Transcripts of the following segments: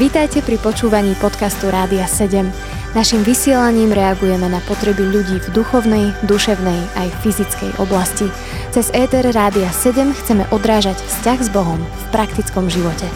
Vítajte pri počúvaní podcastu Rádia 7. Naším vysielaním reagujeme na potreby ľudí v duchovnej, duševnej aj fyzickej oblasti. Cez ETR Rádia 7 chceme odrážať vzťah s Bohom v praktickom živote.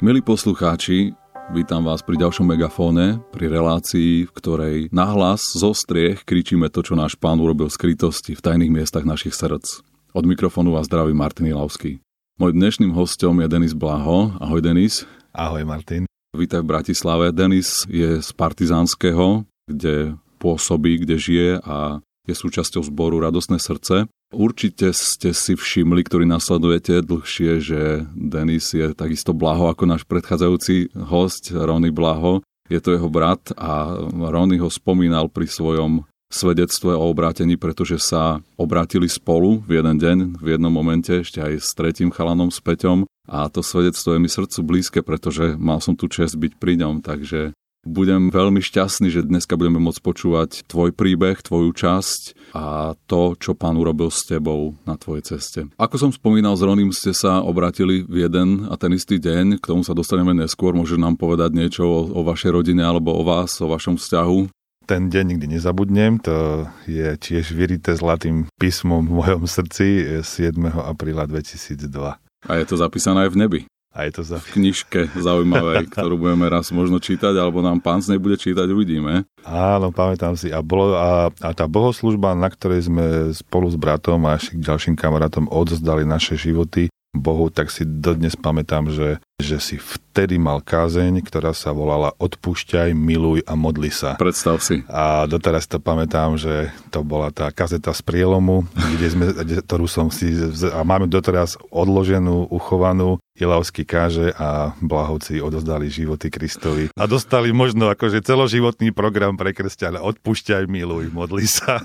Milí poslucháči, vítam vás pri ďalšom megafóne, pri relácii, v ktorej nahlas zo striech kričíme to, čo náš pán urobil v skrytosti v tajných miestach našich srdc. Od mikrofónu vás zdraví Martin Ilavský. Môj dnešným hostom je Denis Blaho. Ahoj Denis. Ahoj Martin. Vítaj v Bratislave. Denis je z Partizánskeho, kde pôsobí, kde žije a je súčasťou zboru Radosné srdce. Určite ste si všimli, ktorí nasledujete dlhšie, že Denis je takisto Blaho ako náš predchádzajúci host, Rony Blaho. Je to jeho brat a Rony ho spomínal pri svojom svedectve o obrátení, pretože sa obrátili spolu v jeden deň, v jednom momente, ešte aj s tretím chalanom, s Peťom a to svedectvo je mi srdcu blízke, pretože mal som tu čest byť pri ňom, takže budem veľmi šťastný, že dneska budeme môcť počúvať tvoj príbeh, tvoju časť a to, čo pán urobil s tebou na tvojej ceste. Ako som spomínal, s Ronim ste sa obratili v jeden a ten istý deň, k tomu sa dostaneme neskôr. Môže nám povedať niečo o, o vašej rodine alebo o vás, o vašom vzťahu? Ten deň nikdy nezabudnem, to je tiež vyrité zlatým písmom v mojom srdci 7. apríla 2002. A je to zapísané aj v nebi. A je to za... V knižke zaujímavej, ktorú budeme raz možno čítať, alebo nám pán z nej bude čítať, uvidíme. Áno, pamätám si. A, bolo, a, a tá bohoslužba, na ktorej sme spolu s bratom a ďalším kamarátom odzdali naše životy Bohu, tak si dodnes pamätám, že že si vtedy mal kázeň, ktorá sa volala Odpúšťaj, miluj a modli sa. Predstav si. A doteraz to pamätám, že to bola tá kazeta z prielomu, kde sme, ktorú som si... A máme doteraz odloženú, uchovanú. Jelavský káže a Blahovci odozdali životy Kristovi. A dostali možno akože celoživotný program pre kresťana. Odpúšťaj, miluj, modli sa.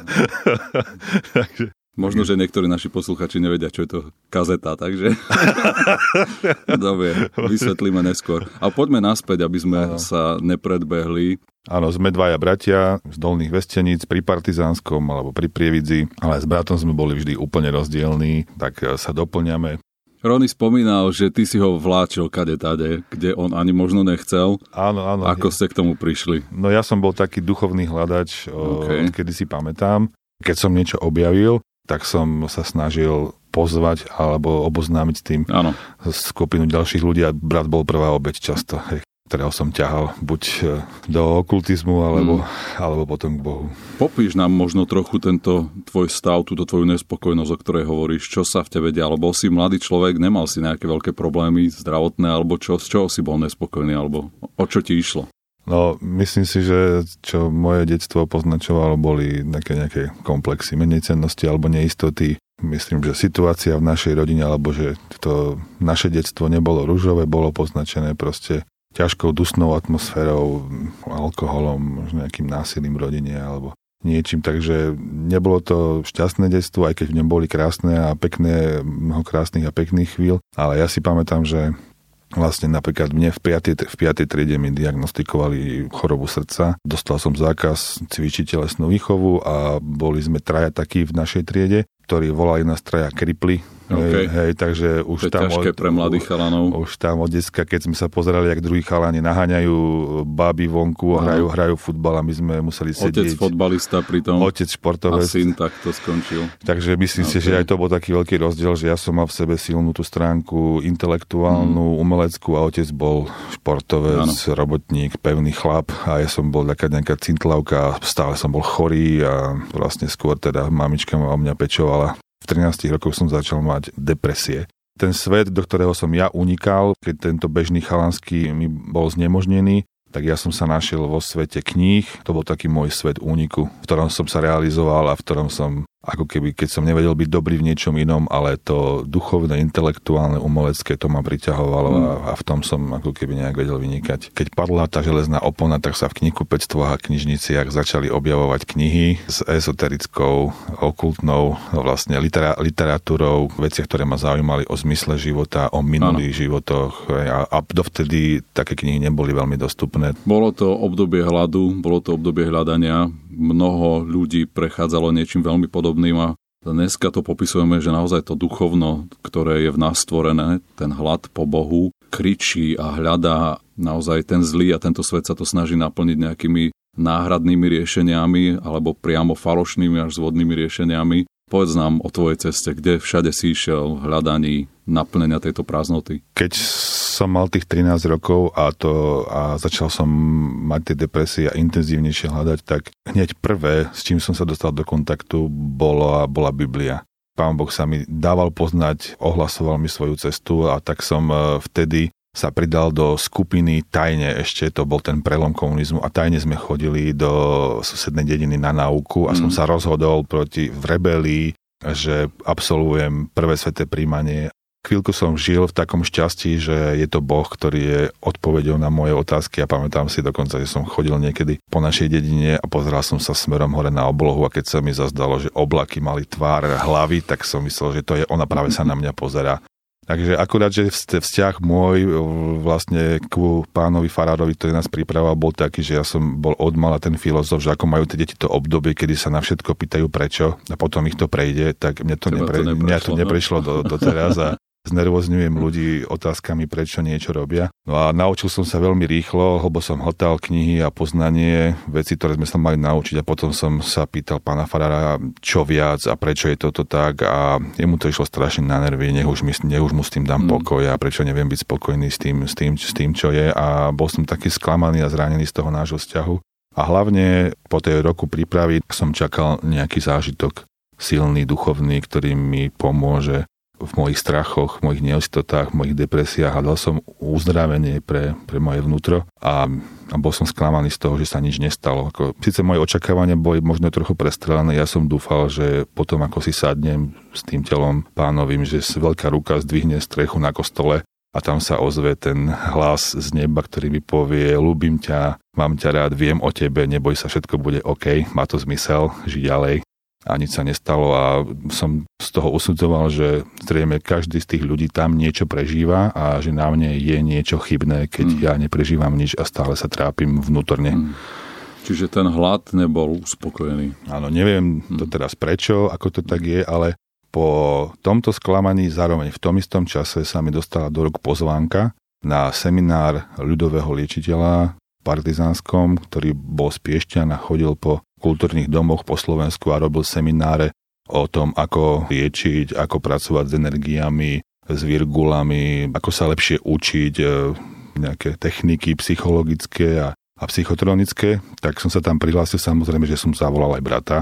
Takže Možno, že niektorí naši posluchači nevedia, čo je to kazeta, takže dobre, vysvetlíme neskôr. A poďme naspäť, aby sme ano. sa nepredbehli. Áno, sme dvaja bratia z Dolných Vesteníc pri Partizánskom alebo pri Prievidzi, ale s bratom sme boli vždy úplne rozdielní, tak sa doplňame. Rony spomínal, že ty si ho vláčil kade tade, kde on ani možno nechcel. Áno, áno. Ako ste k tomu prišli? No ja som bol taký duchovný hľadač, okay. kedy si pamätám. Keď som niečo objavil, tak som sa snažil pozvať alebo oboznámiť s tým ano. skupinu ďalších ľudí a brat bol prvá obeď často, hej, ktorého som ťahal buď e, do okultizmu alebo, mm. alebo potom k Bohu. Popíš nám možno trochu tento tvoj stav, túto tvoju nespokojnosť, o ktorej hovoríš, čo sa v tebe dialo, bol si mladý človek, nemal si nejaké veľké problémy zdravotné alebo čo, z čoho si bol nespokojný alebo o čo ti išlo? No, myslím si, že čo moje detstvo poznačovalo, boli také nejaké komplexy, menej cennosti alebo neistoty. Myslím, že situácia v našej rodine, alebo že to naše detstvo nebolo rúžové, bolo poznačené proste ťažkou dusnou atmosférou, alkoholom, možno nejakým násilím v rodine alebo niečím, takže nebolo to šťastné detstvo, aj keď v ňom boli krásne a pekné, mnoho krásnych a pekných chvíľ, ale ja si pamätám, že Vlastne napríklad mne v 5. v 5. triede mi diagnostikovali chorobu srdca. Dostal som zákaz cvičiť telesnú výchovu a boli sme traja takí v našej triede, ktorí volali nás traja kripli, Okay. Hej, hej, takže už to tam... ťažké pre mladých chalanov. Už tam od deska, keď sme sa pozerali, jak druhí chalani naháňajú baby vonku a hrajú, hrajú futbal a my sme museli sedieť. Otec fotbalista pritom. Otec športovec. A syn takto skončil. Takže myslím okay. si, že aj to bol taký veľký rozdiel, že ja som mal v sebe silnú tú stránku intelektuálnu, mm. umeleckú a otec bol športovec, ano. robotník, pevný chlap a ja som bol taká nejaká cintlavka, stále som bol chorý a vlastne skôr teda mamička ma o mňa pečovala. V 13 rokoch som začal mať depresie. Ten svet, do ktorého som ja unikal, keď tento bežný chalanský mi bol znemožnený, tak ja som sa našiel vo svete kníh. To bol taký môj svet úniku, v ktorom som sa realizoval a v ktorom som ako keby, keď som nevedel byť dobrý v niečom inom, ale to duchovné, intelektuálne, umelecké, to ma priťahovalo mm. a, a v tom som ako keby nejak vedel vynikať. Keď padla tá železná opona, tak sa v knihkupectvoch a knižniciach začali objavovať knihy s esoterickou, okultnou vlastne litera, literatúrou, veci, ktoré ma zaujímali o zmysle života, o minulých ano. životoch a, a dovtedy také knihy neboli veľmi dostupné. Bolo to obdobie hladu, bolo to obdobie hľadania mnoho ľudí prechádzalo niečím veľmi podobným a Dneska to popisujeme, že naozaj to duchovno, ktoré je v nás stvorené, ten hlad po Bohu, kričí a hľadá naozaj ten zlý a tento svet sa to snaží naplniť nejakými náhradnými riešeniami alebo priamo falošnými až zvodnými riešeniami. Povedz nám o tvojej ceste, kde všade si išiel v hľadaní naplnenia tejto prázdnoty. Keď som mal tých 13 rokov a, to, a začal som mať tie depresie a intenzívnejšie hľadať, tak hneď prvé, s čím som sa dostal do kontaktu, bolo, bola Biblia. Pán Boh sa mi dával poznať, ohlasoval mi svoju cestu a tak som e, vtedy sa pridal do skupiny tajne, ešte to bol ten prelom komunizmu a tajne sme chodili do susednej dediny na náuku a mm. som sa rozhodol proti v rebelii, že absolvujem prvé sveté príjmanie. Chvíľku som žil v takom šťastí, že je to Boh, ktorý je odpovedou na moje otázky a pamätám si dokonca, že som chodil niekedy po našej dedine a pozeral som sa smerom hore na oblohu a keď sa mi zazdalo, že oblaky mali tvár hlavy, tak som myslel, že to je ona práve sa na mňa pozera Takže akurát, že vzťah môj vlastne ku pánovi Farárovi, ktorý nás pripravoval, bol taký, že ja som bol odmala ten filozof, že ako majú tie deti to obdobie, kedy sa na všetko pýtajú prečo a potom ich to prejde, tak mne to, nepre, to mňa to neprešlo do, do teraz a znervozňujem ľudí otázkami, prečo niečo robia. No a naučil som sa veľmi rýchlo, lebo som hltal knihy a poznanie, veci, ktoré sme sa mali naučiť a potom som sa pýtal pána Farara, čo viac a prečo je toto tak a jemu to išlo strašne na nervy, nech už, mi, nech už mu s tým dám mm. pokoj a prečo neviem byť spokojný s tým, s, tým, s tým, čo je a bol som taký sklamaný a zranený z toho nášho vzťahu. A hlavne po tej roku prípravy som čakal nejaký zážitok silný, duchovný, ktorý mi pomôže v mojich strachoch, v mojich neistotách, v mojich depresiách. Hľadal som uzdravenie pre, pre moje vnútro a, a bol som sklamaný z toho, že sa nič nestalo. Ako, síce moje očakávania boli možno trochu prestrelené, ja som dúfal, že potom ako si sadnem s tým telom pánovým, že veľká ruka zdvihne strechu na kostole a tam sa ozve ten hlas z neba, ktorý mi povie, ľúbim ťa, mám ťa rád, viem o tebe, neboj sa, všetko bude OK, má to zmysel, žiť ďalej a nič sa nestalo a som z toho usudzoval, že zrejme každý z tých ľudí tam niečo prežíva a že na mne je niečo chybné, keď mm. ja neprežívam nič a stále sa trápim vnútorne. Mm. Čiže ten hlad nebol uspokojený. Áno, neviem mm. to teraz prečo, ako to tak je, ale po tomto sklamaní zároveň v tom istom čase sa mi dostala do rok pozvánka na seminár ľudového liečiteľa partizánskom, ktorý bol z Piešťan a chodil po kultúrnych domoch po Slovensku a robil semináre o tom, ako liečiť, ako pracovať s energiami, s virgulami, ako sa lepšie učiť, e, nejaké techniky psychologické a, a psychotronické, tak som sa tam prihlásil, samozrejme, že som zavolal aj brata,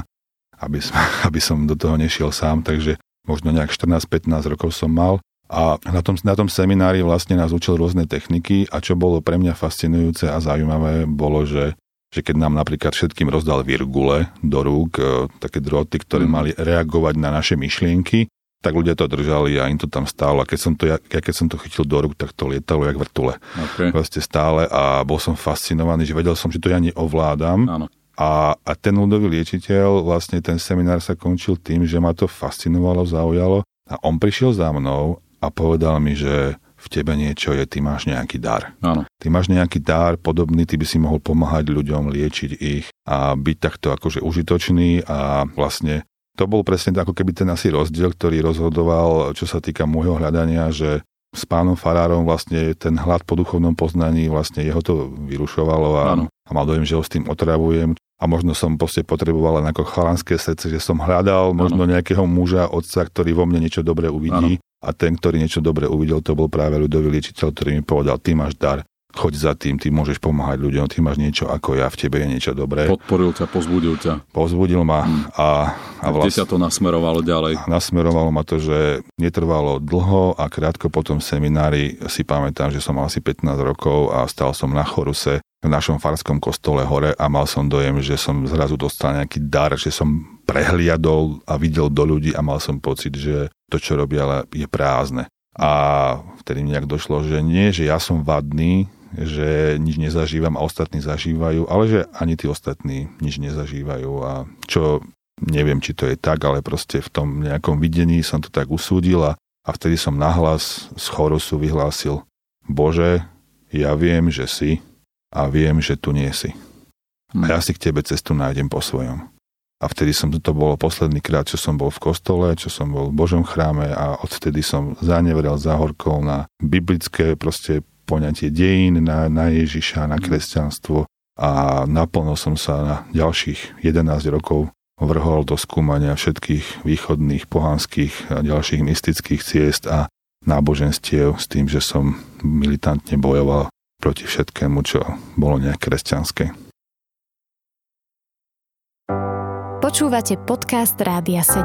aby, som, aby som do toho nešiel sám, takže možno nejak 14-15 rokov som mal. A na tom, na tom seminári vlastne nás učil rôzne techniky a čo bolo pre mňa fascinujúce a zaujímavé, bolo, že že keď nám napríklad všetkým rozdal virgule do rúk, e, také droty, ktoré mm. mali reagovať na naše myšlienky, tak ľudia to držali a im to tam stálo. A keď som to, ja, keď som to chytil do rúk, tak to lietalo jak vrtule. Okay. Proste stále a bol som fascinovaný, že vedel som, že to ja neovládam. Áno. A, a ten ľudový liečiteľ, vlastne ten seminár sa končil tým, že ma to fascinovalo, zaujalo a on prišiel za mnou a povedal mi, že v tebe niečo je, ty máš nejaký dar. Áno. Ty máš nejaký dar podobný, ty by si mohol pomáhať ľuďom, liečiť ich a byť takto akože užitočný a vlastne to bol presne ako keby ten asi rozdiel, ktorý rozhodoval, čo sa týka môjho hľadania, že s pánom Farárom vlastne ten hlad po duchovnom poznaní vlastne jeho to vyrušovalo a, a mal dojem, že ho s tým otravujem a možno som proste potreboval len ako chalanské srdce, že som hľadal možno ano. nejakého muža, otca, ktorý vo mne niečo dobré uvidí ano a ten, ktorý niečo dobre uvidel, to bol práve ľudový liečiteľ, ktorý mi povedal, ty máš dar, choď za tým, ty môžeš pomáhať ľuďom, ty máš niečo ako ja, v tebe je niečo dobré. Podporil ťa, pozbudil ťa. Pozbudil ma hmm. a, a vlastne... Kde ťa to nasmerovalo ďalej? Nasmerovalo ma to, že netrvalo dlho a krátko potom seminári si pamätám, že som mal asi 15 rokov a stal som na choruse v našom farskom kostole hore a mal som dojem, že som zrazu dostal nejaký dar, že som prehliadol a videl do ľudí a mal som pocit, že to, čo robia, je prázdne. A vtedy mi nejak došlo, že nie, že ja som vadný, že nič nezažívam a ostatní zažívajú, ale že ani tí ostatní nič nezažívajú a čo neviem, či to je tak, ale proste v tom nejakom videní som to tak usúdil a, a vtedy som nahlas z chorusu vyhlásil Bože, ja viem, že si, a viem, že tu nie si. A hm. ja si k tebe cestu nájdem po svojom. A vtedy som, to bolo posledný krát, čo som bol v kostole, čo som bol v Božom chráme a odvtedy som zanevrel, zahorkol na biblické proste poňatie dejín, na, na Ježiša, na kresťanstvo a naplno som sa na ďalších 11 rokov vrhol do skúmania všetkých východných, pohanských a ďalších mystických ciest a náboženstiev s tým, že som militantne bojoval proti všetkému, čo bolo nejak kresťanské. Počúvate podcast Rádia 7.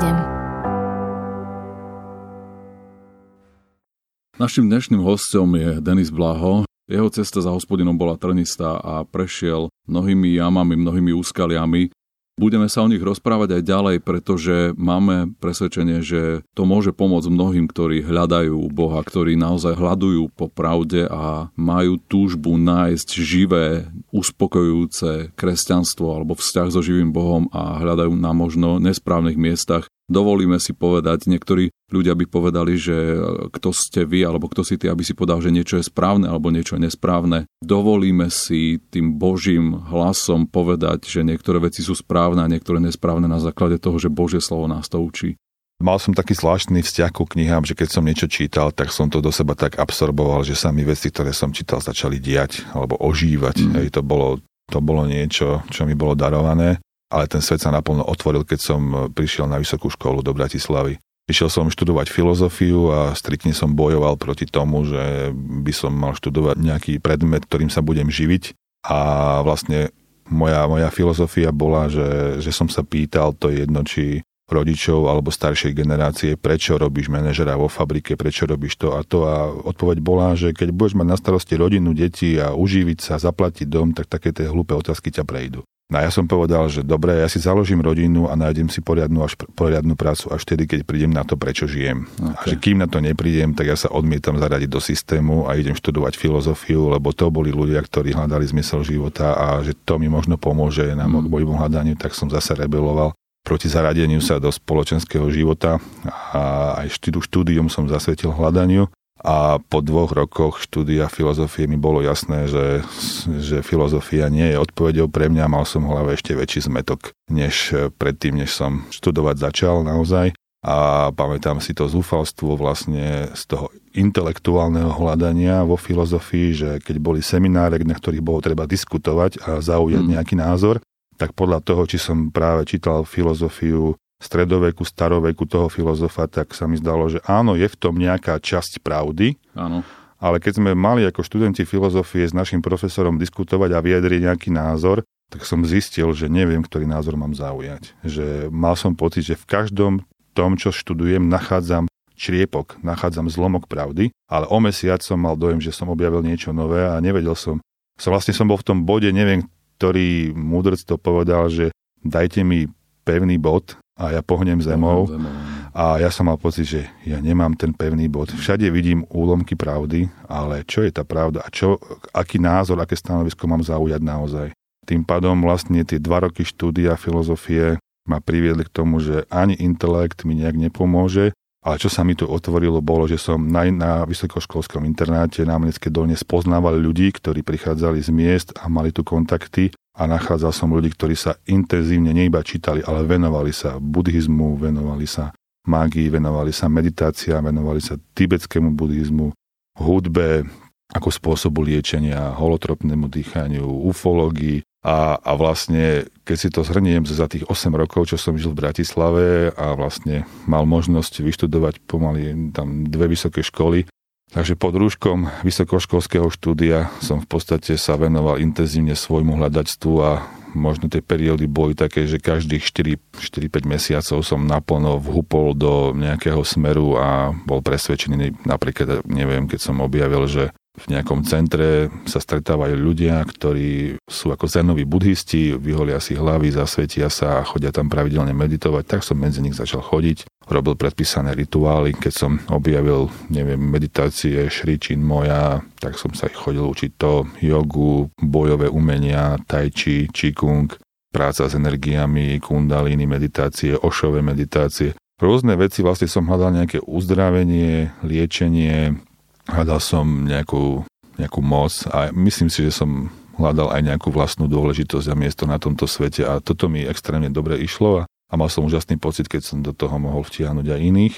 Našim dnešným hostom je Denis Blaho. Jeho cesta za hospodinom bola trnistá a prešiel mnohými jamami, mnohými úskaliami. Budeme sa o nich rozprávať aj ďalej, pretože máme presvedčenie, že to môže pomôcť mnohým, ktorí hľadajú Boha, ktorí naozaj hľadujú po pravde a majú túžbu nájsť živé, uspokojujúce kresťanstvo alebo vzťah so živým Bohom a hľadajú na možno nesprávnych miestach. Dovolíme si povedať, niektorí ľudia by povedali, že e, kto ste vy, alebo kto si ty, aby si povedal, že niečo je správne alebo niečo je nesprávne. Dovolíme si tým Božím hlasom povedať, že niektoré veci sú správne a niektoré nesprávne na základe toho, že Božie slovo nás to učí. Mal som taký zvláštny vzťah ku knihám, že keď som niečo čítal, tak som to do seba tak absorboval, že sa mi veci, ktoré som čítal, začali diať alebo ožívať. Mm. Hej, to, bolo, to bolo niečo, čo mi bolo darované ale ten svet sa naplno otvoril, keď som prišiel na vysokú školu do Bratislavy. Išiel som študovať filozofiu a striktne som bojoval proti tomu, že by som mal študovať nejaký predmet, ktorým sa budem živiť. A vlastne moja, moja filozofia bola, že, že som sa pýtal, to je jedno, či rodičov alebo staršej generácie, prečo robíš manažera vo fabrike, prečo robíš to a to. A odpoveď bola, že keď budeš mať na starosti rodinu, deti a uživiť sa, zaplatiť dom, tak také tie hlúpe otázky ťa prejdú. No a ja som povedal, že dobre, ja si založím rodinu a nájdem si poriadnu, až, poriadnu prácu až vtedy, keď prídem na to, prečo žijem. Okay. A že kým na to neprídem, tak ja sa odmietam zaradiť do systému a idem študovať filozofiu, lebo to boli ľudia, ktorí hľadali zmysel života a že to mi možno pomôže na mm. mojom hľadaniu, tak som zase rebeloval proti zaradeniu sa do spoločenského života a aj štúdium som zasvetil hľadaniu a po dvoch rokoch štúdia filozofie mi bolo jasné, že, že filozofia nie je odpovedou pre mňa. Mal som v hlave ešte väčší zmetok, než predtým, než som študovať začal naozaj. A pamätám si to zúfalstvo vlastne z toho intelektuálneho hľadania vo filozofii, že keď boli semináre, na ktorých bolo treba diskutovať a zaujať mm. nejaký názor, tak podľa toho, či som práve čítal filozofiu stredoveku, staroveku toho filozofa, tak sa mi zdalo, že áno, je v tom nejaká časť pravdy. Áno. Ale keď sme mali ako študenti filozofie s našim profesorom diskutovať a vyjadriť nejaký názor, tak som zistil, že neviem, ktorý názor mám zaujať. Že mal som pocit, že v každom tom, čo študujem, nachádzam čriepok, nachádzam zlomok pravdy, ale o mesiac som mal dojem, že som objavil niečo nové a nevedel som. som vlastne som bol v tom bode, neviem, ktorý múdrc to povedal, že dajte mi pevný bod a ja pohnem zemou. A ja som mal pocit, že ja nemám ten pevný bod. Všade vidím úlomky pravdy, ale čo je tá pravda a čo, aký názor, aké stanovisko mám zaujať naozaj. Tým pádom vlastne tie dva roky štúdia filozofie ma priviedli k tomu, že ani intelekt mi nejak nepomôže, ale čo sa mi tu otvorilo, bolo, že som na, na vysokoškolskom internáte na Mnecké dolne spoznával ľudí, ktorí prichádzali z miest a mali tu kontakty a nachádzal som ľudí, ktorí sa intenzívne neiba čítali, ale venovali sa buddhizmu, venovali sa mágii, venovali sa meditácia, venovali sa tibetskému buddhizmu, hudbe, ako spôsobu liečenia, holotropnému dýchaniu, ufológii. A, a vlastne, keď si to zhrniem za tých 8 rokov, čo som žil v Bratislave a vlastne mal možnosť vyštudovať pomaly tam dve vysoké školy, Takže pod rúškom vysokoškolského štúdia som v podstate sa venoval intenzívne svojmu hľadačstvu a možno tie periódy boli také, že každých 4-5 mesiacov som naplno vhupol do nejakého smeru a bol presvedčený, napríklad, neviem, keď som objavil, že v nejakom centre sa stretávajú ľudia, ktorí sú ako zenoví buddhisti, vyholia si hlavy, zasvetia sa a chodia tam pravidelne meditovať, tak som medzi nich začal chodiť, robil predpísané rituály, keď som objavil, neviem, meditácie, šričin moja, tak som sa ich chodil učiť to, jogu, bojové umenia, tai chi, qigong, práca s energiami, kundalíny meditácie, ošové meditácie. Rôzne veci, vlastne som hľadal nejaké uzdravenie, liečenie, hľadal som nejakú, nejakú moc a myslím si, že som hľadal aj nejakú vlastnú dôležitosť a miesto na tomto svete a toto mi extrémne dobre išlo a, a mal som úžasný pocit, keď som do toho mohol vtiahnuť aj iných.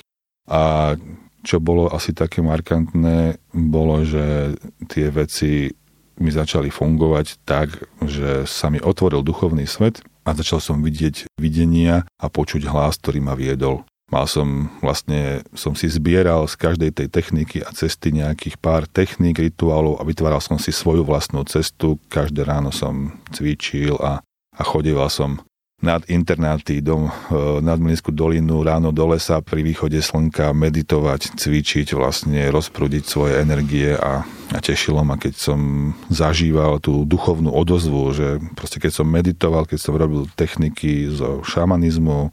A čo bolo asi také markantné, bolo, že tie veci mi začali fungovať tak, že sa mi otvoril duchovný svet a začal som vidieť videnia a počuť hlas, ktorý ma viedol. Mal som vlastne, som si zbieral z každej tej techniky a cesty nejakých pár techník, rituálov a vytváral som si svoju vlastnú cestu. Každé ráno som cvičil a, a chodieval som nad internáty, do, e, nad Mlinskú dolinu, ráno do lesa pri východe slnka, meditovať, cvičiť, vlastne rozprúdiť svoje energie a, a tešilo ma, keď som zažíval tú duchovnú odozvu, že proste keď som meditoval, keď som robil techniky zo šamanizmu,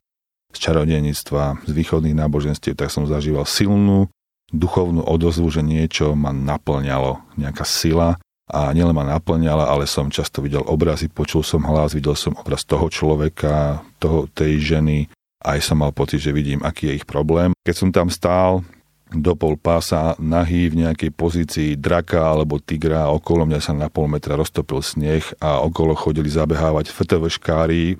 z čarodejníctva, z východných náboženstiev, tak som zažíval silnú duchovnú odozvu, že niečo ma naplňalo, nejaká sila a nielen ma naplňala, ale som často videl obrazy, počul som hlas, videl som obraz toho človeka, toho, tej ženy, aj som mal pocit, že vidím, aký je ich problém. Keď som tam stál do pol pása nahý v nejakej pozícii draka alebo tigra okolo mňa sa na pol metra roztopil sneh a okolo chodili zabehávať FTVškári, e,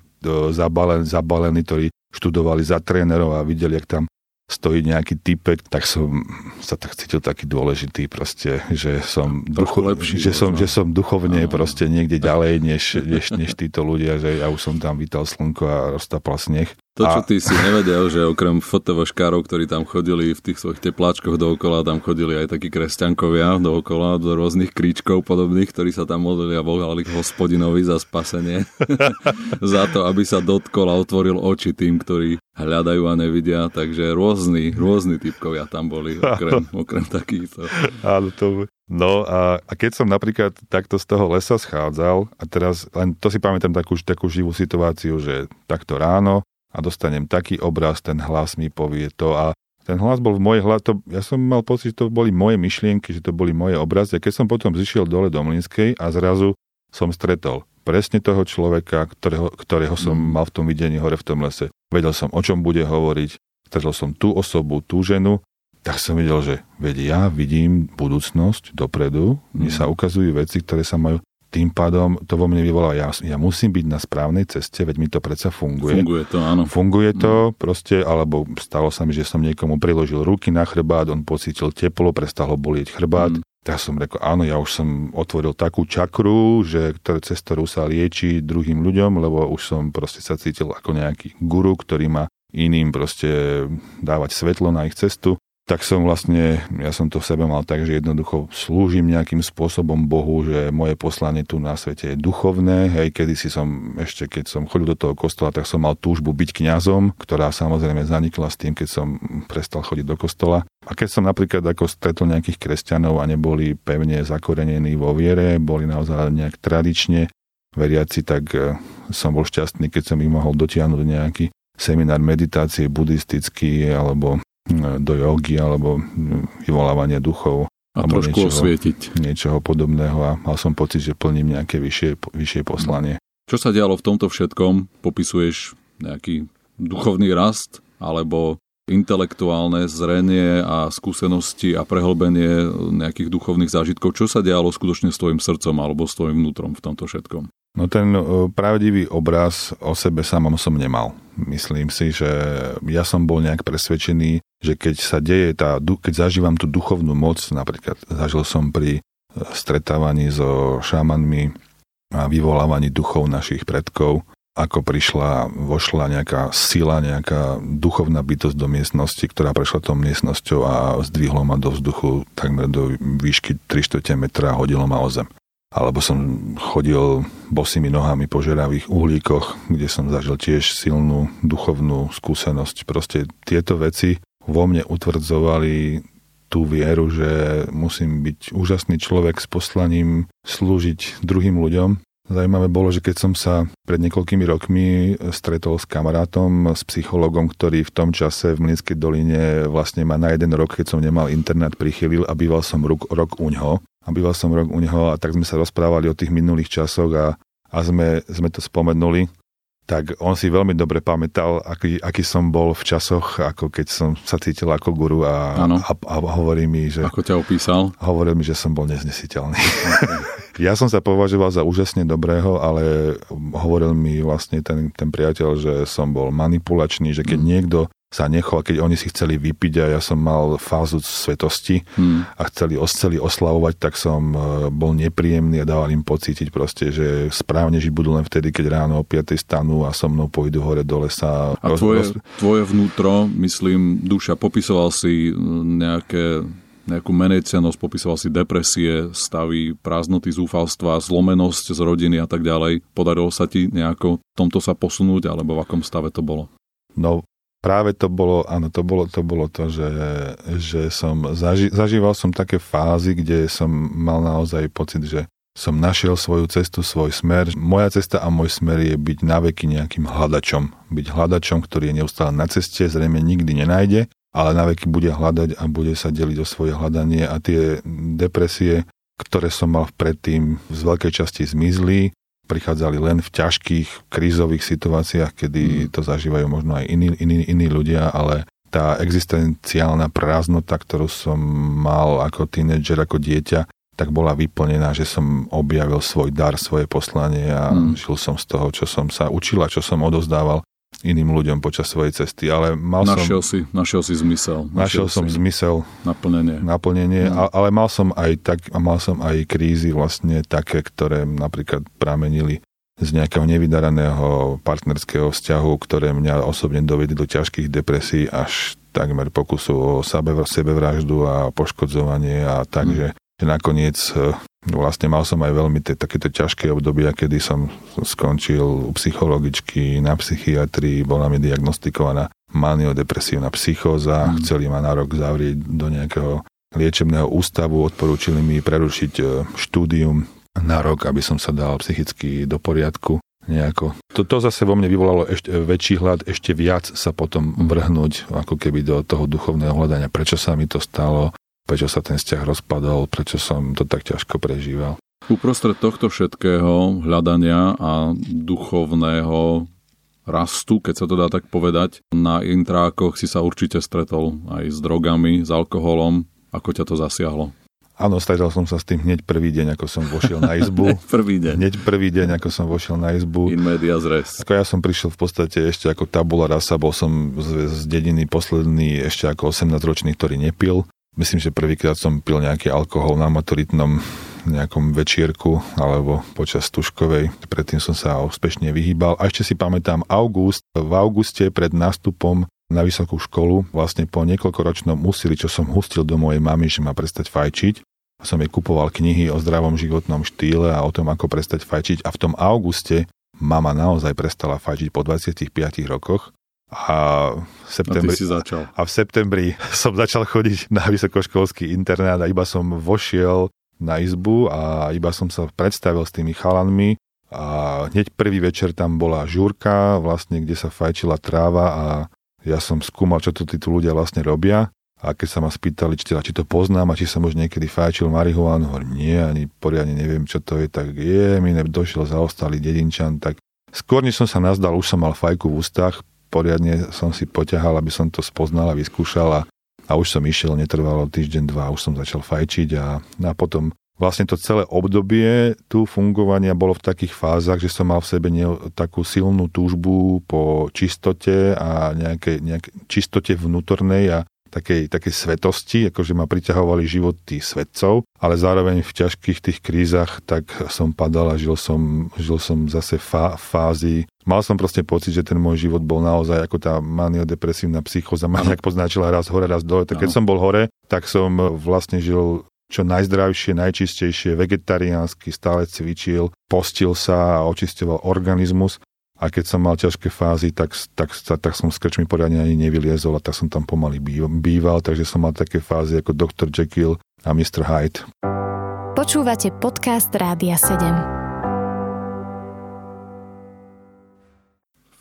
zabalen, zabalení, ktorí študovali za trénerov a videli, jak tam stojí nejaký typek, tak som sa tak cítil taký dôležitý proste, že som, ducho, lepší, že som, že som duchovne no. proste niekde ďalej než, než, než títo ľudia, že ja už som tam vítal slnko a roztapal sneh. To, čo ty si nevedel, že okrem fotovoškárov, ktorí tam chodili v tých svojich tepláčkoch dookola, tam chodili aj takí kresťankovia dookola, do rôznych kríčkov podobných, ktorí sa tam modlili a volali hospodinovi za spasenie. za to, aby sa dotkol a otvoril oči tým, ktorí hľadajú a nevidia. Takže rôzni, rôzni typkovia tam boli, okrem, okrem takýchto. Áno, to, No a, a keď som napríklad takto z toho lesa schádzal, a teraz len to si pamätám takú, takú živú situáciu, že takto ráno a dostanem taký obraz, ten hlas mi povie to a ten hlas bol v mojej hlave, ja som mal pocit, že to boli moje myšlienky, že to boli moje obrazy. A keď som potom zišiel dole do Mlinskej a zrazu som stretol presne toho človeka, ktorého, ktorého som mm. mal v tom videní hore v tom lese. Vedel som, o čom bude hovoriť, stretol som tú osobu, tú ženu, tak som videl, že veď ja vidím budúcnosť dopredu, mne mm. sa ukazujú veci, ktoré sa majú tým pádom to vo mne vyvolá, ja, ja musím byť na správnej ceste, veď mi to predsa funguje. Funguje to, áno. Funguje to, mm. proste, alebo stalo sa mi, že som niekomu priložil ruky na chrbát, on pocítil teplo, prestal ho bolieť chrbát. Mm. Tak som řekl, áno, ja už som otvoril takú čakru, že cez ktorú sa lieči druhým ľuďom, lebo už som proste sa cítil ako nejaký guru, ktorý má iným proste dávať svetlo na ich cestu tak som vlastne, ja som to v sebe mal tak, že jednoducho slúžim nejakým spôsobom Bohu, že moje poslanie tu na svete je duchovné. Hej, kedy si som, ešte keď som chodil do toho kostola, tak som mal túžbu byť kňazom, ktorá samozrejme zanikla s tým, keď som prestal chodiť do kostola. A keď som napríklad ako stretol nejakých kresťanov a neboli pevne zakorenení vo viere, boli naozaj nejak tradične veriaci, tak eh, som bol šťastný, keď som ich mohol dotiahnuť nejaký seminár meditácie buddhistický alebo do jogy alebo vyvolávania duchov. A trošku niečoho, osvietiť. Niečoho podobného a mal som pocit, že plním nejaké vyššie, vyššie poslanie. Čo sa dialo v tomto všetkom? Popisuješ nejaký duchovný rast alebo intelektuálne zrenie a skúsenosti a prehlbenie nejakých duchovných zážitkov. Čo sa dialo skutočne s tvojim srdcom alebo s tvojim vnútrom v tomto všetkom? No ten pravdivý obraz o sebe samom som nemal. Myslím si, že ja som bol nejak presvedčený, že keď sa deje tá, keď zažívam tú duchovnú moc, napríklad zažil som pri e, stretávaní so šamanmi a vyvolávaní duchov našich predkov, ako prišla, vošla nejaká sila, nejaká duchovná bytosť do miestnosti, ktorá prešla tou miestnosťou a zdvihlo ma do vzduchu takmer do výšky 3 metra a hodilo ma o zem alebo som chodil bosými nohami po žeravých uhlíkoch, kde som zažil tiež silnú duchovnú skúsenosť. Proste tieto veci vo mne utvrdzovali tú vieru, že musím byť úžasný človek s poslaním slúžiť druhým ľuďom. Zajímavé bolo, že keď som sa pred niekoľkými rokmi stretol s kamarátom, s psychologom, ktorý v tom čase v Mlinskej doline vlastne ma na jeden rok, keď som nemal internet, prichylil a býval som rok, rok u ňoho a býval som rok u neho a tak sme sa rozprávali o tých minulých časoch a, a sme, sme to spomenuli, tak on si veľmi dobre pamätal, aký, aký som bol v časoch, ako keď som sa cítil ako guru a, a, a hovorí mi, že... Ako ťa opísal? Hovoril mi, že som bol neznesiteľný. Okay. ja som sa považoval za úžasne dobrého, ale hovoril mi vlastne ten, ten priateľ, že som bol manipulačný, že keď mm. niekto sa nechal, keď oni si chceli vypiť a ja som mal fázu svetosti hmm. a chceli, chceli oslavovať, tak som e, bol nepríjemný a dával im pocítiť proste, že správne žiť budú len vtedy, keď ráno o 5 stanú a so mnou pôjdu hore do lesa. A tvoje, tvoje vnútro, myslím, duša, popisoval si nejaké nejakú menecianosť, popisoval si depresie, stavy, prázdnoty, zúfalstva, zlomenosť z rodiny a tak ďalej. Podarilo sa ti nejako tomto sa posunúť, alebo v akom stave to bolo? No, práve to bolo, áno, to bolo to, bolo to že, že som, zaži, zažíval som také fázy, kde som mal naozaj pocit, že som našiel svoju cestu, svoj smer. Moja cesta a môj smer je byť naveky nejakým hľadačom. Byť hľadačom, ktorý je neustále na ceste, zrejme nikdy nenájde, ale naveky bude hľadať a bude sa deliť o svoje hľadanie a tie depresie, ktoré som mal predtým z veľkej časti zmizli prichádzali len v ťažkých krízových situáciách, kedy mm. to zažívajú možno aj iní, iní, iní ľudia, ale tá existenciálna prázdnota, ktorú som mal ako tínedžer, ako dieťa, tak bola vyplnená, že som objavil svoj dar, svoje poslanie a mm. žil som z toho, čo som sa učil a čo som odozdával iným ľuďom počas svojej cesty, ale mal našiel som... Si, našiel si zmysel. Našiel, našiel som si zmysel. Naplnenie. Naplnenie, mm. ale mal som aj tak, mal som aj krízy vlastne také, ktoré napríklad pramenili z nejakého nevydaraného partnerského vzťahu, ktoré mňa osobne dovedli do ťažkých depresí až takmer pokusu o sebe, sebevraždu a poškodzovanie a tak, mm. že, že nakoniec eh, Vlastne mal som aj veľmi te, takéto ťažké obdobia, kedy som skončil u psychologičky na psychiatrii, bola mi diagnostikovaná maniodepresívna psychóza, mm. chceli ma na rok zavrieť do nejakého liečebného ústavu, odporúčili mi prerušiť e, štúdium na rok, aby som sa dal psychicky do poriadku nejako. To, to zase vo mne vyvolalo ešte väčší hľad, ešte viac sa potom vrhnúť ako keby do toho duchovného hľadania, prečo sa mi to stalo, prečo sa ten vzťah rozpadol, prečo som to tak ťažko prežíval. Uprostred tohto všetkého hľadania a duchovného rastu, keď sa to dá tak povedať, na intrákoch si sa určite stretol aj s drogami, s alkoholom. Ako ťa to zasiahlo? Áno, stretol som sa s tým hneď prvý deň, ako som vošiel na izbu. prvý deň. Hneď prvý deň, ako som vošiel na izbu. In media zres. Ako ja som prišiel v podstate ešte ako tabula rasa, bol som z, z dediny posledný ešte ako 18-ročný, ktorý nepil. Myslím, že prvýkrát som pil nejaký alkohol na maturitnom nejakom večierku alebo počas tuškovej. Predtým som sa úspešne vyhýbal. A ešte si pamätám august. V auguste pred nástupom na vysokú školu, vlastne po niekoľkoročnom úsilí, čo som hustil do mojej mamy, že ma prestať fajčiť, som jej kupoval knihy o zdravom životnom štýle a o tom, ako prestať fajčiť. A v tom auguste mama naozaj prestala fajčiť po 25 rokoch a v septembri, a, začal. a v septembri som začal chodiť na vysokoškolský internát a iba som vošiel na izbu a iba som sa predstavil s tými chalanmi a hneď prvý večer tam bola žúrka, vlastne, kde sa fajčila tráva a ja som skúmal, čo to títo ľudia vlastne robia. A keď sa ma spýtali, či, teda, či to poznám a či som už niekedy fajčil marihuanu, hovorím, nie, ani poriadne neviem, čo to je, tak je, mi došiel zaostalý dedinčan, tak skôr než som sa nazdal, už som mal fajku v ústach, poriadne som si poťahal, aby som to spoznal a vyskúšal a, a už som išiel, netrvalo týždeň, dva, už som začal fajčiť a, a potom vlastne to celé obdobie tu fungovania bolo v takých fázach, že som mal v sebe ne, takú silnú túžbu po čistote a nejakej, nejakej čistote vnútornej a takej, takej svetosti, akože ma priťahovali životy svetcov, ale zároveň v ťažkých tých krízach tak som padal a žil som, žil som zase fá, fázy. Mal som proste pocit, že ten môj život bol naozaj ako tá maniodepresívna psychoza ma nejak poznačila raz hore, raz dole. Tak keď som bol hore, tak som vlastne žil čo najzdravšie, najčistejšie, vegetariánsky, stále cvičil, postil sa a očistoval organizmus a keď som mal ťažké fázy, tak, tak, tak, tak som s krčmi poriadne ani nevyliezol a tak som tam pomaly býval, takže som mal také fázy ako Dr. Jekyll a Mr. Hyde. Počúvate podcast Rádia 7.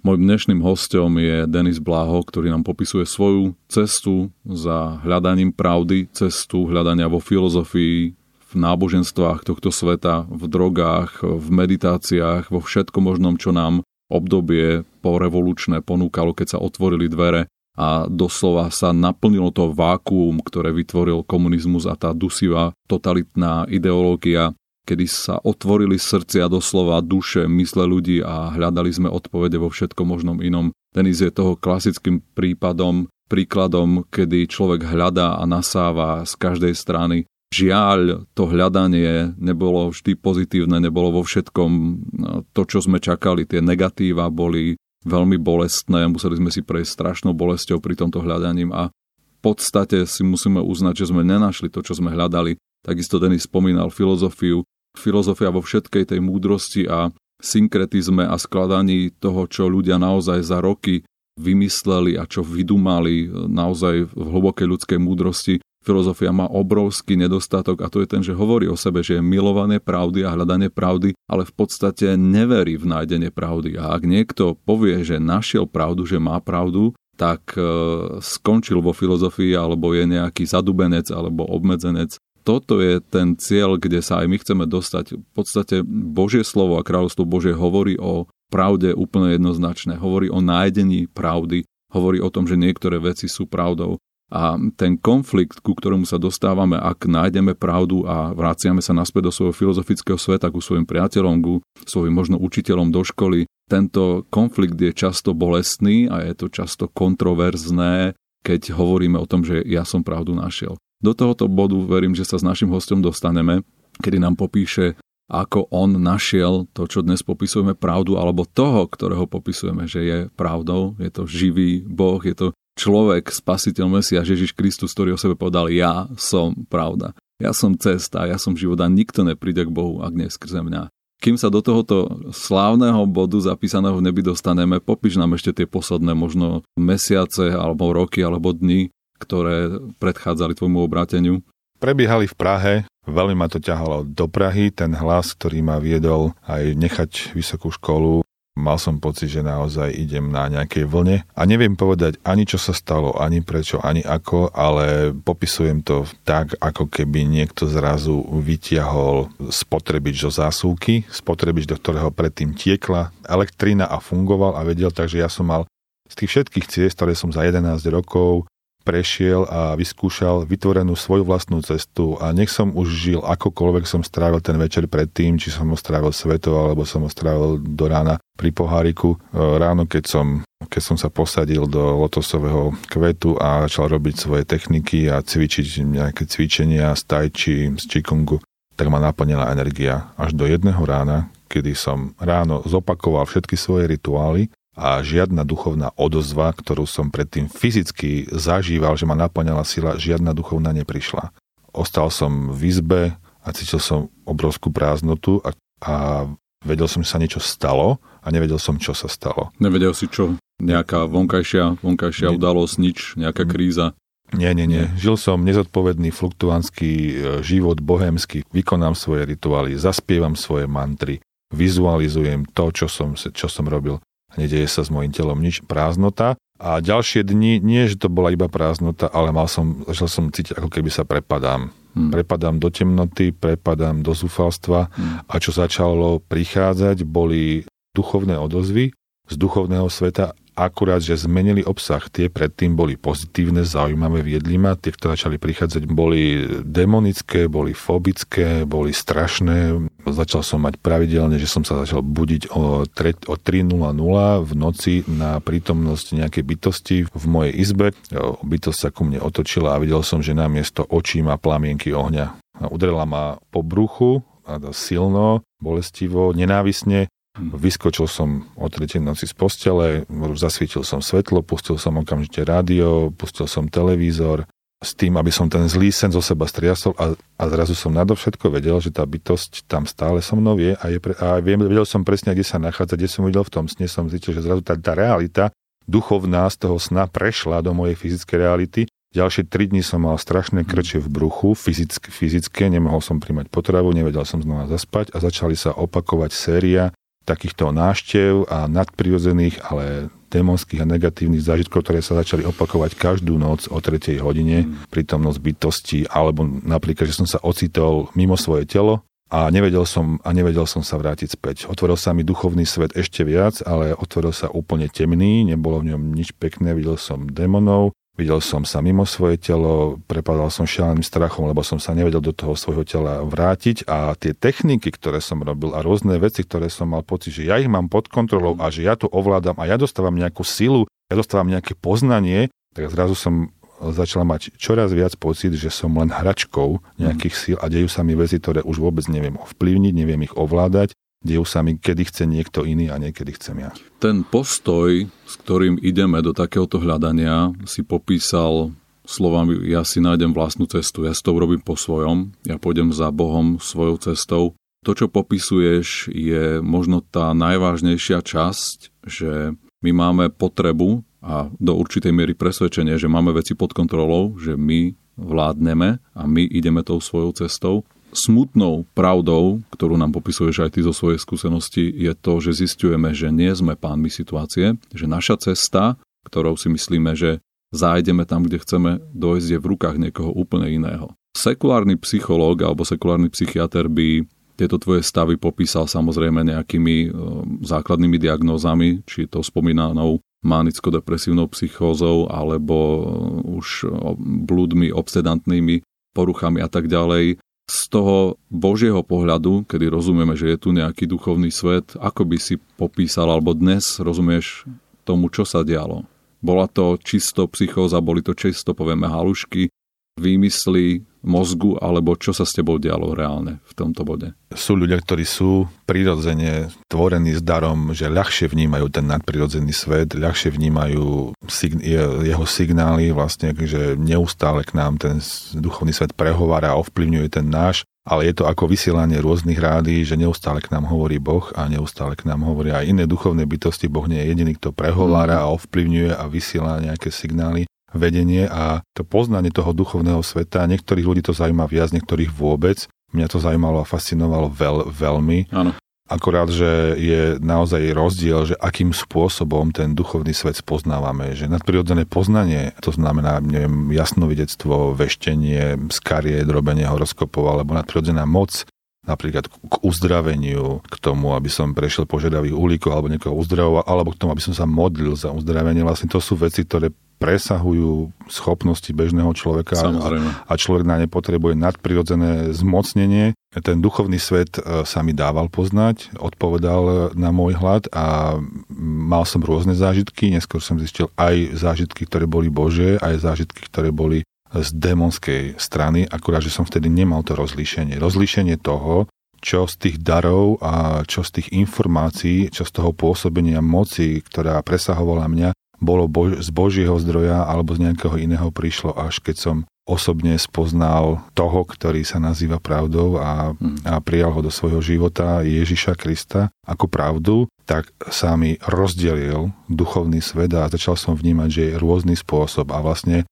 Mojím dnešným hostom je Denis Bláho, ktorý nám popisuje svoju cestu za hľadaním pravdy, cestu hľadania vo filozofii, v náboženstvách tohto sveta, v drogách, v meditáciách, vo všetkom možnom, čo nám obdobie porevolučné ponúkalo, keď sa otvorili dvere a doslova sa naplnilo to vákuum, ktoré vytvoril komunizmus a tá dusivá totalitná ideológia, kedy sa otvorili srdcia doslova duše, mysle ľudí a hľadali sme odpovede vo všetkom možnom inom. Denis je toho klasickým prípadom, príkladom, kedy človek hľadá a nasáva z každej strany Žiaľ, to hľadanie nebolo vždy pozitívne, nebolo vo všetkom no, to, čo sme čakali. Tie negatíva boli veľmi bolestné, museli sme si prejsť strašnou bolesťou pri tomto hľadaním a v podstate si musíme uznať, že sme nenašli to, čo sme hľadali. Takisto Denis spomínal filozofiu. Filozofia vo všetkej tej múdrosti a synkretizme a skladaní toho, čo ľudia naozaj za roky vymysleli a čo vydumali naozaj v hlbokej ľudskej múdrosti, Filozofia má obrovský nedostatok a to je ten, že hovorí o sebe, že je milované pravdy a hľadanie pravdy, ale v podstate neverí v nájdenie pravdy. A ak niekto povie, že našiel pravdu, že má pravdu, tak e, skončil vo filozofii alebo je nejaký zadubenec alebo obmedzenec. Toto je ten cieľ, kde sa aj my chceme dostať. V podstate Božie slovo a kráľovstvo Božie hovorí o pravde úplne jednoznačne. Hovorí o nájdení pravdy, hovorí o tom, že niektoré veci sú pravdou. A ten konflikt, ku ktorému sa dostávame, ak nájdeme pravdu a vraciame sa naspäť do svojho filozofického sveta, ku svojim priateľom, ku svojim možno učiteľom do školy, tento konflikt je často bolestný a je to často kontroverzné, keď hovoríme o tom, že ja som pravdu našiel. Do tohoto bodu verím, že sa s našim hostom dostaneme, kedy nám popíše, ako on našiel to, čo dnes popisujeme pravdu, alebo toho, ktorého popisujeme, že je pravdou. Je to živý Boh, je to človek, spasiteľ Mesia, Ježiš Kristus, ktorý o sebe povedal, ja som pravda. Ja som cesta, ja som život a nikto nepríde k Bohu, ak nie skrze mňa. Kým sa do tohoto slávneho bodu zapísaného v nebi dostaneme, popíš nám ešte tie posledné možno mesiace, alebo roky, alebo dni, ktoré predchádzali tvojmu obráteniu. Prebiehali v Prahe, veľmi ma to ťahalo do Prahy, ten hlas, ktorý ma viedol aj nechať vysokú školu, Mal som pocit, že naozaj idem na nejakej vlne a neviem povedať ani čo sa stalo, ani prečo, ani ako, ale popisujem to tak, ako keby niekto zrazu vytiahol spotrebič zo zásuvky, spotrebič, do ktorého predtým tiekla elektrina a fungoval a vedel, takže ja som mal z tých všetkých ciest, ktoré som za 11 rokov prešiel a vyskúšal vytvorenú svoju vlastnú cestu a nech som už žil akokoľvek som strávil ten večer predtým, či som ho strávil svetov alebo som ho strávil do rána pri poháriku. E, ráno, keď som, keď som sa posadil do lotosového kvetu a začal robiť svoje techniky a cvičiť nejaké cvičenia z tajči, z čikungu, tak ma naplnila energia až do jedného rána, kedy som ráno zopakoval všetky svoje rituály a žiadna duchovná odozva, ktorú som predtým fyzicky zažíval, že ma naplňala sila, žiadna duchovná neprišla. Ostal som v izbe a cítil som obrovskú prázdnotu a, a vedel som, že sa niečo stalo a nevedel som, čo sa stalo. Nevedel si čo? Nejaká vonkajšia, vonkajšia udalosť, nič, nejaká kríza? Nie, nie, nie. Žil som nezodpovedný, fluktuantský e, život, bohemský. Vykonám svoje rituály, zaspievam svoje mantry, vizualizujem to, čo som, čo som robil nedeje sa s mojim telom nič, prázdnota. A ďalšie dni, nie že to bola iba prázdnota, ale mal som, začal som cítiť, ako keby sa prepadám. Hmm. Prepadám do temnoty, prepadám do zúfalstva hmm. a čo začalo prichádzať, boli duchovné odozvy z duchovného sveta akurát, že zmenili obsah. Tie predtým boli pozitívne, zaujímavé, viedli ma. Tie, ktoré začali prichádzať, boli demonické, boli fobické, boli strašné. Začal som mať pravidelne, že som sa začal budiť o, 3, o 3.00 v noci na prítomnosť nejakej bytosti v mojej izbe. Bytosť sa ku mne otočila a videl som, že namiesto očí má plamienky ohňa. Udrela ma po bruchu, silno, bolestivo, nenávisne Vyskočil som o tretej noci z postele, zasvietil som svetlo, pustil som okamžite rádio, pustil som televízor, s tým, aby som ten zlý sen zo seba striasol a, a zrazu som nadovšetko vedel, že tá bytosť tam stále so mnou je a, je pre, a viem, vedel som presne, kde sa nachádza, kde som videl v tom sne, som zistil, že zrazu tá, tá realita duchovná z toho sna prešla do mojej fyzickej reality. Ďalšie tri dni som mal strašné krče v bruchu, fyzické, fyzické, nemohol som príjmať potravu, nevedel som znova zaspať a začali sa opakovať séria takýchto náštev a nadprirodzených, ale démonských a negatívnych zážitkov, ktoré sa začali opakovať každú noc o 3. hodine, mm. prítomnosť bytosti, alebo napríklad, že som sa ocitol mimo svoje telo, a nevedel, som, a nevedel som sa vrátiť späť. Otvoril sa mi duchovný svet ešte viac, ale otvoril sa úplne temný, nebolo v ňom nič pekné, videl som démonov, videl som sa mimo svoje telo, prepadal som šialeným strachom, lebo som sa nevedel do toho svojho tela vrátiť. A tie techniky, ktoré som robil a rôzne veci, ktoré som mal pocit, že ja ich mám pod kontrolou a že ja to ovládam a ja dostávam nejakú silu, ja dostávam nejaké poznanie, tak zrazu som začala mať čoraz viac pocit, že som len hračkou nejakých síl a dejú sa mi veci, ktoré už vôbec neviem ovplyvniť, neviem ich ovládať, dejú sa mi, kedy chce niekto iný a niekedy chcem ja. Ten postoj, s ktorým ideme do takéhoto hľadania, si popísal slovami, ja si nájdem vlastnú cestu, ja si to urobím po svojom, ja pôjdem za Bohom svojou cestou. To, čo popisuješ, je možno tá najvážnejšia časť, že my máme potrebu a do určitej miery presvedčenie, že máme veci pod kontrolou, že my vládneme a my ideme tou svojou cestou. Smutnou pravdou, ktorú nám popisuješ aj ty zo svojej skúsenosti, je to, že zistujeme, že nie sme pánmi situácie, že naša cesta, ktorou si myslíme, že zájdeme tam, kde chceme dojsť, je v rukách niekoho úplne iného. Sekulárny psychológ alebo sekulárny psychiatr by tieto tvoje stavy popísal samozrejme nejakými e, základnými diagnózami, či to spomínanou manicko-depresívnou psychózou alebo už blúdmi, obsedantnými poruchami a tak ďalej. Z toho Božieho pohľadu, kedy rozumieme, že je tu nejaký duchovný svet, ako by si popísal, alebo dnes rozumieš tomu, čo sa dialo? Bola to čisto psychóza, boli to čisto, povieme, halušky, výmysly mozgu, alebo čo sa s tebou dialo reálne v tomto bode? Sú ľudia, ktorí sú prirodzene tvorení s darom, že ľahšie vnímajú ten nadprirodzený svet, ľahšie vnímajú sign- jeho signály, vlastne, že neustále k nám ten duchovný svet prehovára a ovplyvňuje ten náš ale je to ako vysielanie rôznych rády, že neustále k nám hovorí Boh a neustále k nám hovoria aj iné duchovné bytosti. Boh nie je jediný, kto prehovára mm. a ovplyvňuje a vysiela nejaké signály vedenie a to poznanie toho duchovného sveta. Niektorých ľudí to zaujíma viac, niektorých vôbec. Mňa to zaujímalo a fascinovalo veľ, veľmi. Áno. Akorát, že je naozaj rozdiel, že akým spôsobom ten duchovný svet spoznávame. Že nadprirodzené poznanie, to znamená, neviem, jasnovidectvo, veštenie, skarie, drobenie horoskopov alebo nadprirodzená moc, napríklad k uzdraveniu, k tomu, aby som prešiel požiadavých uhlíkov alebo niekoho uzdravoval, alebo k tomu, aby som sa modlil za uzdravenie. Vlastne to sú veci, ktoré presahujú schopnosti bežného človeka Samozrejme. a človek na ne potrebuje nadprirodzené zmocnenie. Ten duchovný svet e, sa mi dával poznať, odpovedal na môj hlad a mal som rôzne zážitky. Neskôr som zistil aj zážitky, ktoré boli Božie, aj zážitky, ktoré boli z démonskej strany, akurát, že som vtedy nemal to rozlíšenie. Rozlíšenie toho, čo z tých darov a čo z tých informácií, čo z toho pôsobenia moci, ktorá presahovala mňa, bolo bož, z Božieho zdroja alebo z nejakého iného prišlo až keď som osobne spoznal toho, ktorý sa nazýva pravdou a, a prijal ho do svojho života, Ježiša Krista, ako pravdu, tak sa mi rozdelil duchovný svet a začal som vnímať, že je rôzny spôsob a vlastne e,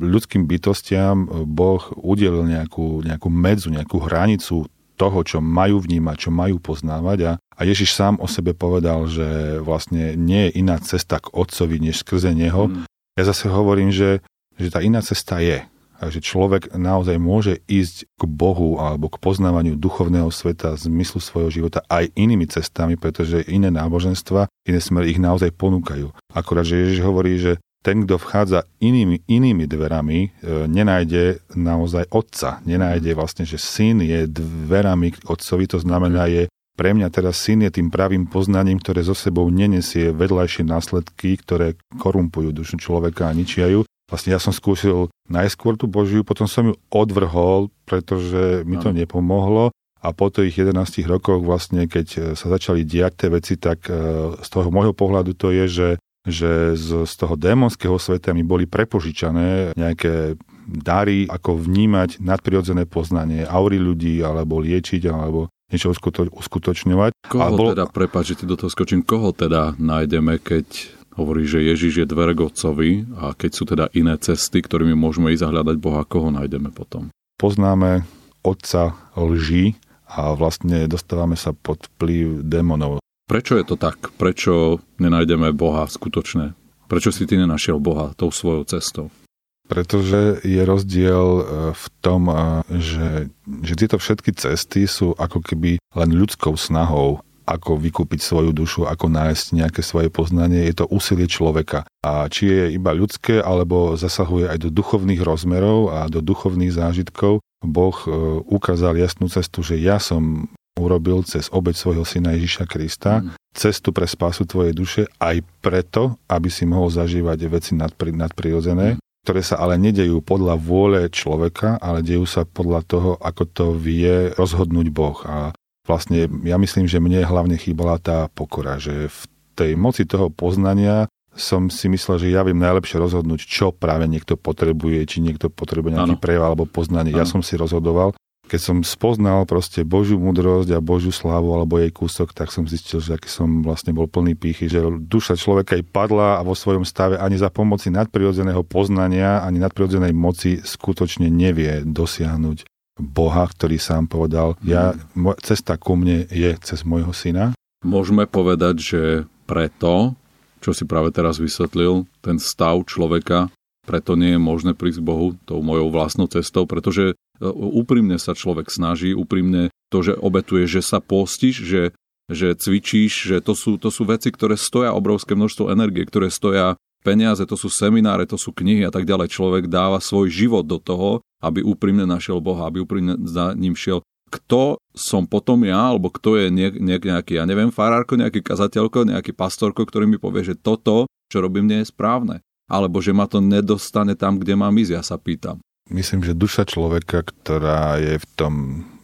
ľudským bytostiam Boh udelil nejakú, nejakú medzu, nejakú hranicu toho, čo majú vnímať, čo majú poznávať a, a Ježiš sám o sebe povedal, že vlastne nie je iná cesta k Otcovi, než skrze Neho. Mm. Ja zase hovorím, že, že tá iná cesta je. A že človek naozaj môže ísť k Bohu alebo k poznávaniu duchovného sveta zmyslu svojho života aj inými cestami, pretože iné náboženstva, iné smery ich naozaj ponúkajú. Akorát, že Ježiš hovorí, že ten, kto vchádza inými, inými dverami, e, nenájde naozaj otca. Nenájde vlastne, že syn je dverami otcovi, to znamená, je pre mňa teraz syn je tým pravým poznaním, ktoré zo sebou nenesie vedľajšie následky, ktoré korumpujú dušu človeka a ničia ju. Vlastne ja som skúsil najskôr tú Božiu, potom som ju odvrhol, pretože mi to nepomohlo. A po tých 11 rokoch vlastne, keď sa začali diať tie veci, tak e, z toho môjho pohľadu to je, že že z, z toho démonského sveta mi boli prepožičané nejaké dary, ako vnímať nadprirodzené poznanie aury ľudí, alebo liečiť, alebo niečo uskutočňovať. Koho bol... teda, prepáč, že ti do toho skočím, koho teda nájdeme, keď hovorí, že Ježiš je dvere k Otcovi a keď sú teda iné cesty, ktorými môžeme ísť zahľadať Boha, koho nájdeme potom? Poznáme Otca lži a vlastne dostávame sa pod vplyv démonov. Prečo je to tak? Prečo nenájdeme Boha skutočné? Prečo si ty nenašiel Boha tou svojou cestou? Pretože je rozdiel e, v tom, e, že, že tieto všetky cesty sú ako keby len ľudskou snahou ako vykúpiť svoju dušu, ako nájsť nejaké svoje poznanie, je to úsilie človeka. A či je iba ľudské, alebo zasahuje aj do duchovných rozmerov a do duchovných zážitkov, Boh e, ukázal jasnú cestu, že ja som urobil cez obeď svojho syna Ježiša Krista, mm. cestu pre spásu tvojej duše, aj preto, aby si mohol zažívať veci nadpri, nadprirodzené, mm. Ktoré sa ale nedejú podľa vôle človeka, ale dejú sa podľa toho, ako to vie rozhodnúť Boh. A vlastne ja myslím, že mne hlavne chýbala tá pokora, že v tej moci toho poznania som si myslel, že ja viem najlepšie rozhodnúť, čo práve niekto potrebuje, či niekto potrebuje nejaký prejav alebo poznanie. Ano. Ja som si rozhodoval keď som spoznal proste Božiu múdrosť a Božiu slávu alebo jej kúsok, tak som zistil, že aký som vlastne bol plný pýchy, že duša človeka aj padla a vo svojom stave ani za pomoci nadprirodzeného poznania, ani nadprirodzenej moci skutočne nevie dosiahnuť Boha, ktorý sám povedal, ja, cesta ku mne je cez môjho syna. Môžeme povedať, že preto, čo si práve teraz vysvetlil, ten stav človeka, preto nie je možné prísť Bohu tou mojou vlastnou cestou, pretože úprimne sa človek snaží, úprimne to, že obetuje, že sa postiš, že, že cvičíš, že to sú, to sú veci, ktoré stoja obrovské množstvo energie, ktoré stoja peniaze, to sú semináre, to sú knihy a tak ďalej. Človek dáva svoj život do toho, aby úprimne našiel Boha, aby úprimne za ním šiel. Kto som potom ja, alebo kto je niek, niek, nejaký, ja neviem, farárko, nejaký kazateľko, nejaký pastorko, ktorý mi povie, že toto, čo robím, nie je správne. Alebo že ma to nedostane tam, kde mám ísť, ja sa pýtam myslím, že duša človeka, ktorá je v tom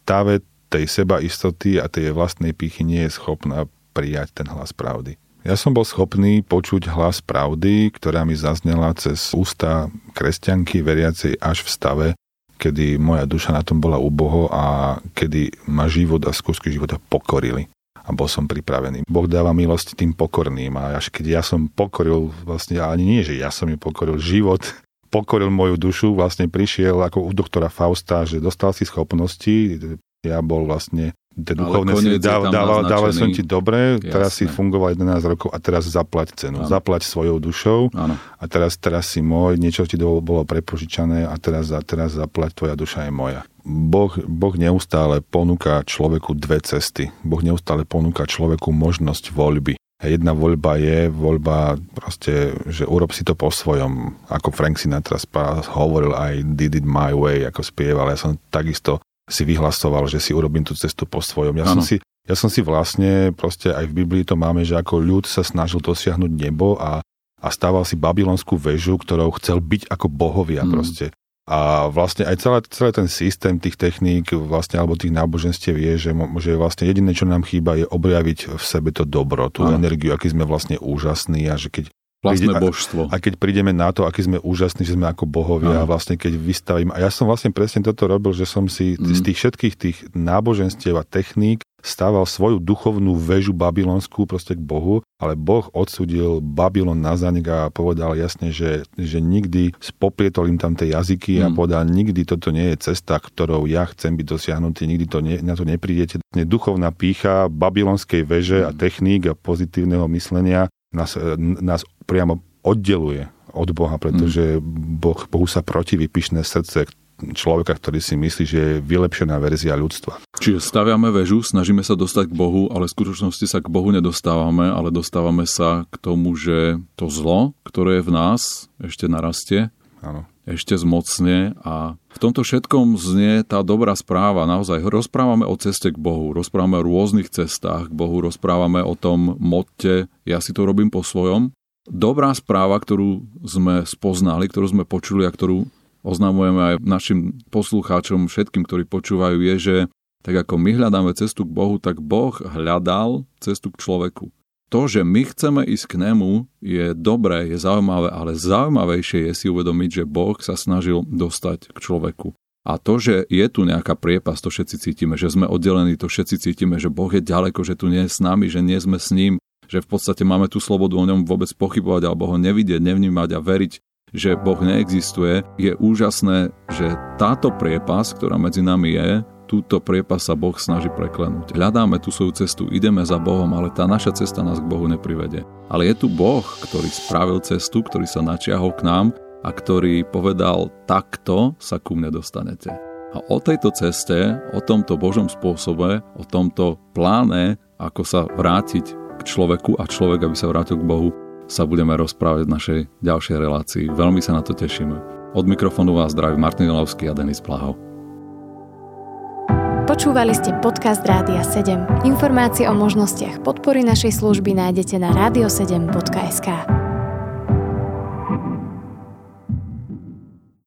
táve tej seba istoty a tej vlastnej pýchy nie je schopná prijať ten hlas pravdy. Ja som bol schopný počuť hlas pravdy, ktorá mi zaznela cez ústa kresťanky veriacej až v stave, kedy moja duša na tom bola uboho a kedy ma život a skúsky života pokorili a bol som pripravený. Boh dáva milosť tým pokorným a až keď ja som pokoril, vlastne ani nie, že ja som ju pokoril, život pokoril moju dušu, vlastne prišiel ako u doktora Fausta, že dostal si schopnosti, ja bol vlastne tie duchovné si dával, dával som ti dobre, Jasné. teraz si fungoval 11 rokov a teraz zaplať cenu. Ano. Zaplať svojou dušou ano. a teraz, teraz si môj, niečo ti bolo prepožičané a teraz, a teraz zaplať, tvoja duša je moja. Boh, boh neustále ponúka človeku dve cesty. Boh neustále ponúka človeku možnosť voľby. Jedna voľba je voľba proste, že urob si to po svojom, ako Frank Sinatra hovoril aj did it my way, ako spieval. Ja som takisto si vyhlasoval, že si urobím tú cestu po svojom. Ja som si ja som si vlastne, proste aj v Biblii to máme, že ako ľud sa snažil dosiahnuť nebo a, a stával si babylonskú väžu, ktorou chcel byť ako bohovia mm. proste. A vlastne aj celý, celý ten systém tých techník vlastne, alebo tých náboženstiev je, že, že vlastne jediné, čo nám chýba, je objaviť v sebe to dobro, tú Aha. energiu, aký sme vlastne úžasní a že keď Vlastné príde, božstvo. A, a keď prídeme na to, aký sme úžasní, že sme ako bohovia, a vlastne keď vystavím. A ja som vlastne presne toto robil, že som si mm. z tých všetkých tých náboženstiev a techník stával svoju duchovnú väžu babylonskú proste k Bohu, ale Boh odsudil Babylon na zanik a povedal jasne, že, že nikdy spoprietol im tam tie jazyky mm. a povedal, nikdy toto nie je cesta, ktorou ja chcem byť dosiahnutý, nikdy to nie, na to neprídete. Duchovná pícha babylonskej veže a mm. techník a pozitívneho myslenia nás, nás priamo oddeluje od Boha, pretože boh, Bohu sa protiví pyšné srdce človeka, ktorý si myslí, že je vylepšená verzia ľudstva. Čiže staviame väžu, snažíme sa dostať k Bohu, ale v skutočnosti sa k Bohu nedostávame, ale dostávame sa k tomu, že to zlo, ktoré je v nás, ešte narastie. Áno ešte zmocne a v tomto všetkom znie tá dobrá správa. Naozaj rozprávame o ceste k Bohu, rozprávame o rôznych cestách k Bohu, rozprávame o tom motte, ja si to robím po svojom. Dobrá správa, ktorú sme spoznali, ktorú sme počuli a ktorú oznamujeme aj našim poslucháčom, všetkým, ktorí počúvajú, je, že tak ako my hľadáme cestu k Bohu, tak Boh hľadal cestu k človeku to, že my chceme ísť k nemu, je dobré, je zaujímavé, ale zaujímavejšie je si uvedomiť, že Boh sa snažil dostať k človeku. A to, že je tu nejaká priepas, to všetci cítime, že sme oddelení, to všetci cítime, že Boh je ďaleko, že tu nie je s nami, že nie sme s ním, že v podstate máme tú slobodu o ňom vôbec pochybovať alebo ho nevidieť, nevnímať a veriť, že Boh neexistuje, je úžasné, že táto priepas, ktorá medzi nami je, túto priepas sa Boh snaží preklenúť. Hľadáme tú svoju cestu, ideme za Bohom, ale tá naša cesta nás k Bohu neprivede. Ale je tu Boh, ktorý spravil cestu, ktorý sa načiahol k nám a ktorý povedal, takto sa ku mne dostanete. A o tejto ceste, o tomto Božom spôsobe, o tomto pláne, ako sa vrátiť človeku a človek, aby sa vrátil k Bohu, sa budeme rozprávať v našej ďalšej relácii. Veľmi sa na to tešíme. Od mikrofónu vás zdraví Martin Jelovský a Denis Plahov. Počúvali ste podcast Rádia 7. Informácie o možnostiach podpory našej služby nájdete na radio7.sk.